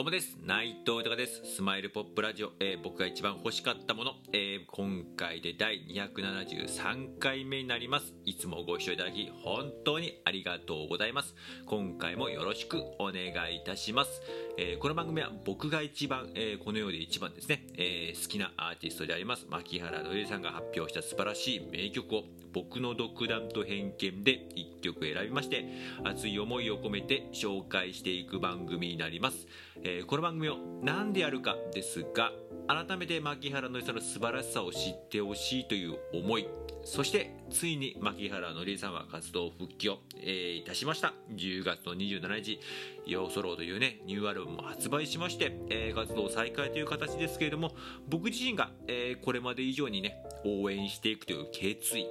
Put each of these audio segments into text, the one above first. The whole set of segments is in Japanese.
どうもです。内藤豊です。スマイルポップラジオ、えー僕が一番欲しかったもの、えー今回で第273回目になります。いつもご視聴いただき本当にありがとうございます。今回もよろしくお願いいたします、えーこの番組は僕が一番、えこの世で一番ですね、え好きなアーティストであります。牧原のりさんが発表した素晴らしい名曲を僕の独断と偏見で1曲選びまして熱い思いを込めて紹介していく番組になります、えーこの番組を何でやるかですが改めて牧原のりさんの素晴らしさを知ってほしいという思いそしてついに牧原のりさんは活動復帰を、えーいたしました。10月の27日「ヨーソロー」というねニューアルバムも発売しまして、えー活動再開という形ですけれども僕自身が、えーこれまで以上にね応援していくという決意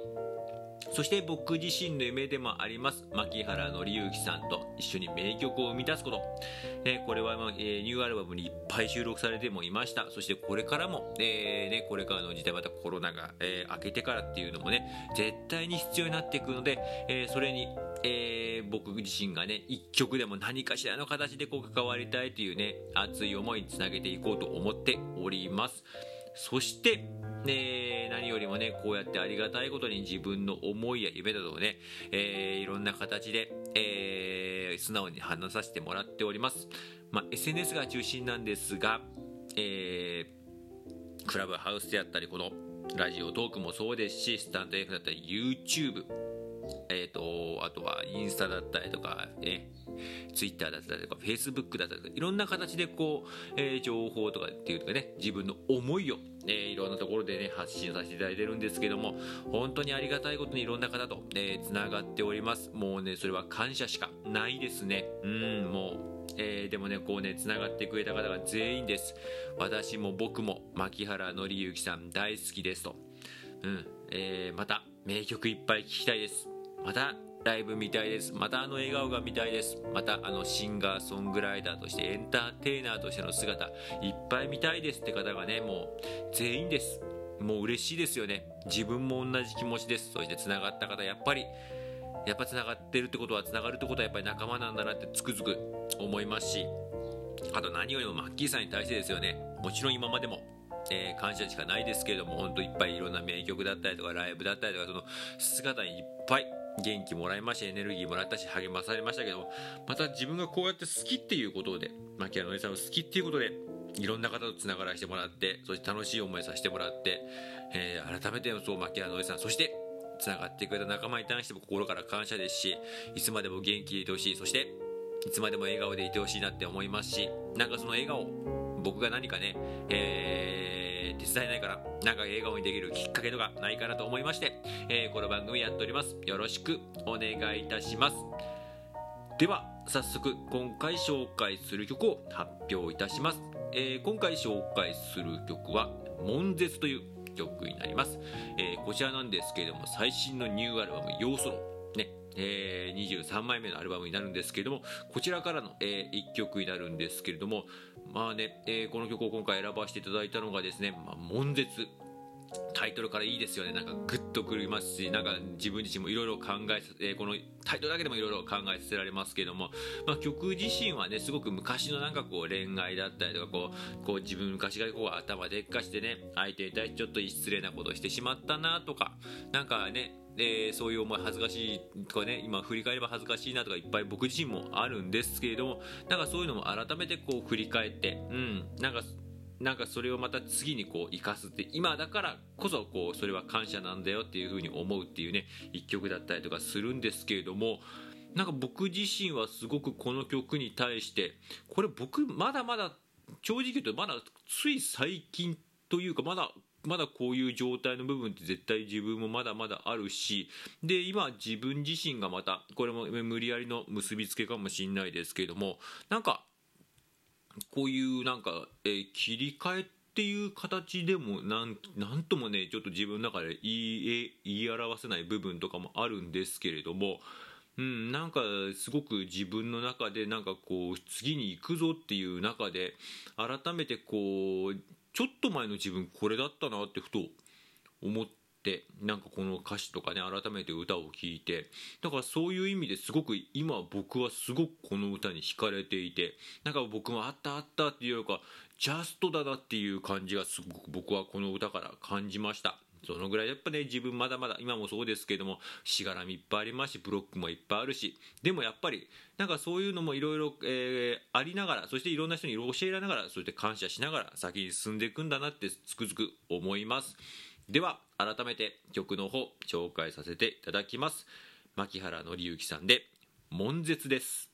そして僕自身の夢でもあります牧原紀之さんと一緒に名曲を生み出すこと、えーこれは、えーニューアルバムにいっぱい収録されてもいました。そしてこれからも、えーね、これからの時代またコロナが、えー明けてからっていうのもね絶対に必要になっていくので、えーそれに、えー僕自身がね一曲でも何かしらの形でこう関わりたいというね熱い思いにつなげていこうと思っております。そしてね、何よりもねこうやってありがたいことに自分の思いや夢などをね、えーいろんな形で、えー素直に話させてもらっております、まあ、SNS が中心なんですが、えークラブハウスであったりこのラジオトークもそうですしスタンド F だったり YouTube えー、とあとはインスタだったりとか、ね、ツイッターだったりとかフェイスブックだったりとかいろんな形でこう、えー情報とかっていうかね自分の思いを、えーいろんなところでね発信させていただいてるんですけども本当にありがたいことにいろんな方とつな、がっております。もうねそれは感謝しかないですね。うんもうえーでもねこうねつながってくれた方が全員です。私も僕も牧原紀之さん大好きですと。うんえーまた名曲いっぱい聴きたいです。またライブ見たいです。またあの笑顔が見たいです。またあのシンガーソングライターとしてエンターテイナーとしての姿いっぱい見たいですって方がねもう全員です。もう嬉しいですよね。自分も同じ気持ちです。そしてつながった方やっぱりやっぱつながってるってことはつながるってことはやっぱり仲間なんだなってつくづく思いますしあと何よりもマッキーさんに対してですよね。もちろん今までも、えー感謝しかないですけれども本当いっぱいいろんな名曲だったりとかライブだったりとかその姿にいっぱい元気もらいましたエネルギーもらったし励まされましたけどもまた自分がこうやって好きっていうことで牧原のりさんを好きっていうことでいろんな方とつながらせてもらってそして楽しい思いさせてもらって、えー改めてそう牧原のりさんそしてつながってくれた仲間に対しても心から感謝ですしいつまでも元気でいてほしいそしていつまでも笑顔でいてほしいなって思いますしなんかその笑顔僕が何かね、えー手伝えないからなんか笑顔にできるきっかけとかないかなと思いまして、えーこの番組やっております。よろしくお願いいたします。では早速今回紹介する曲を発表いたします、えー今回紹介する曲は「悶絶」という曲になります、えーこちらなんですけれども最新のニューアルバム「ヨーソロ」ね。えー23枚目のアルバムになるんですけれどもこちらからの、え1曲になるんですけれどもまあね、えーこの曲を今回選ばせていただいたのがですね「まあ、悶絶」タイトルからいいですよね。なんかグッとくりますしなんか自分自身もいろいろ考えさ、えーこのタイトルだけでもいろいろ考えさせられますけども、まあ、曲自身はねすごく昔のなんかこう恋愛だったりとかこうこう自分昔がこう頭でっかしてね相手に対してちょっと失礼なことをしてしまったなとかなんかねえーそういう思い恥ずかしいとかね今振り返れば恥ずかしいなとかいっぱい僕自身もあるんですけれどもなんかそういうのも改めてこう振り返ってうんなんかなんかそれをまた次にこう生かすって今だからこそこうそれは感謝なんだよっていうふうに思うっていうね一曲だったりとかするんですけれどもなんか僕自身はすごくこの曲に対してこれ僕まだまだ正直言うとまだつい最近というかまだまだこういう状態の部分って絶対自分もまだまだあるしで今自分自身がまたこれも無理やりの結びつけかもしれないですけれどもなんかこういうなんか、えー切り替えっていう形でもなんなんともねちょっと自分の中で言い言い表せない部分とかもあるんですけれども、うん、なんかすごく自分の中でなんかこう次に行くぞっていう中で改めてこうちょっと前の自分これだったなってふと思っってなんかこの歌詞とかね改めて歌を聴いてだからそういう意味ですごく今僕はすごくこの歌に惹かれていてなんか僕もあったあったっていうよりかジャストだなっていう感じがすごく僕はこの歌から感じました。そのぐらいやっぱね自分まだまだ今もそうですけどもしがらみいっぱいありますしブロックもいっぱいあるしでもやっぱりなんかそういうのもいろいろありながらそしていろんな人に教えられながらそして感謝しながら先に進んでいくんだなってつくづく思います。では改めて曲の方紹介させていただきます。牧原紀之さんで「悶絶」です。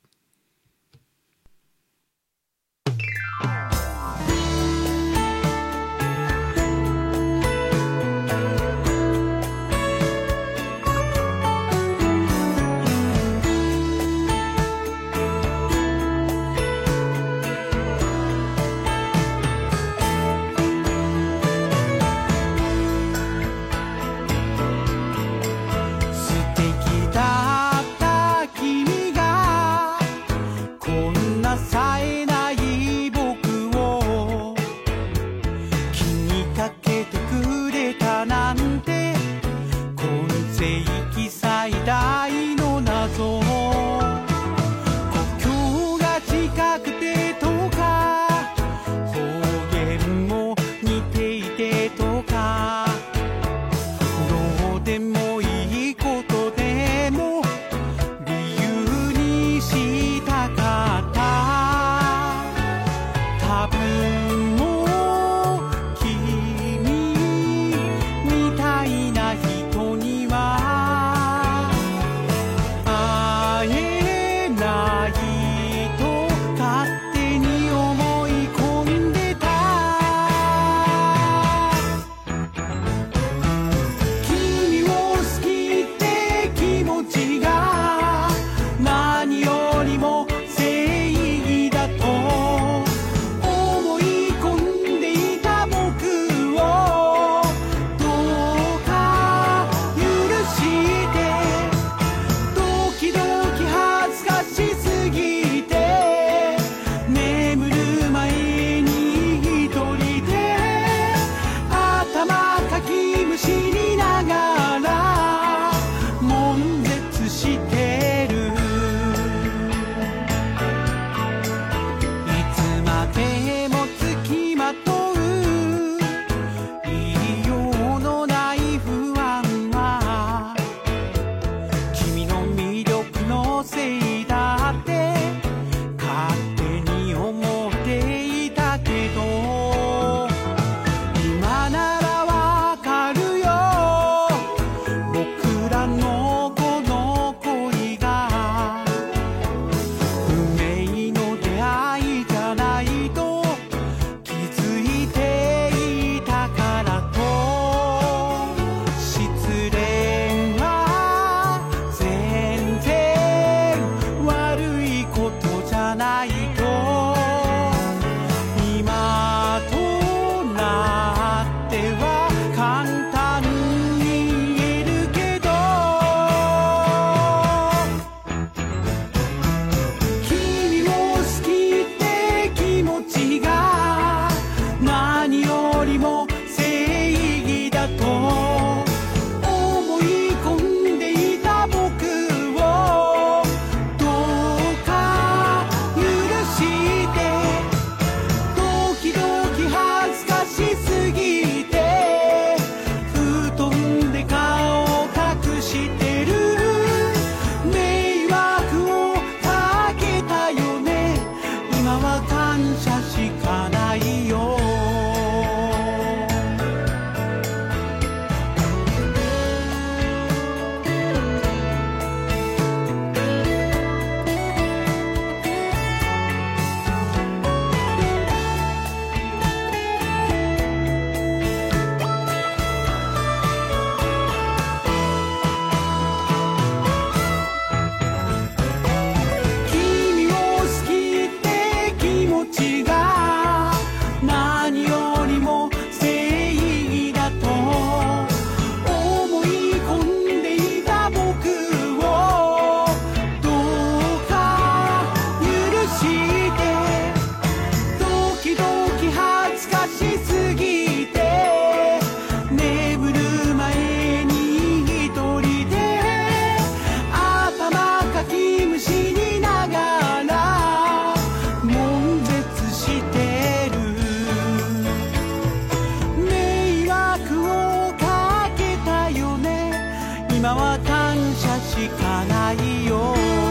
感謝しかないよ。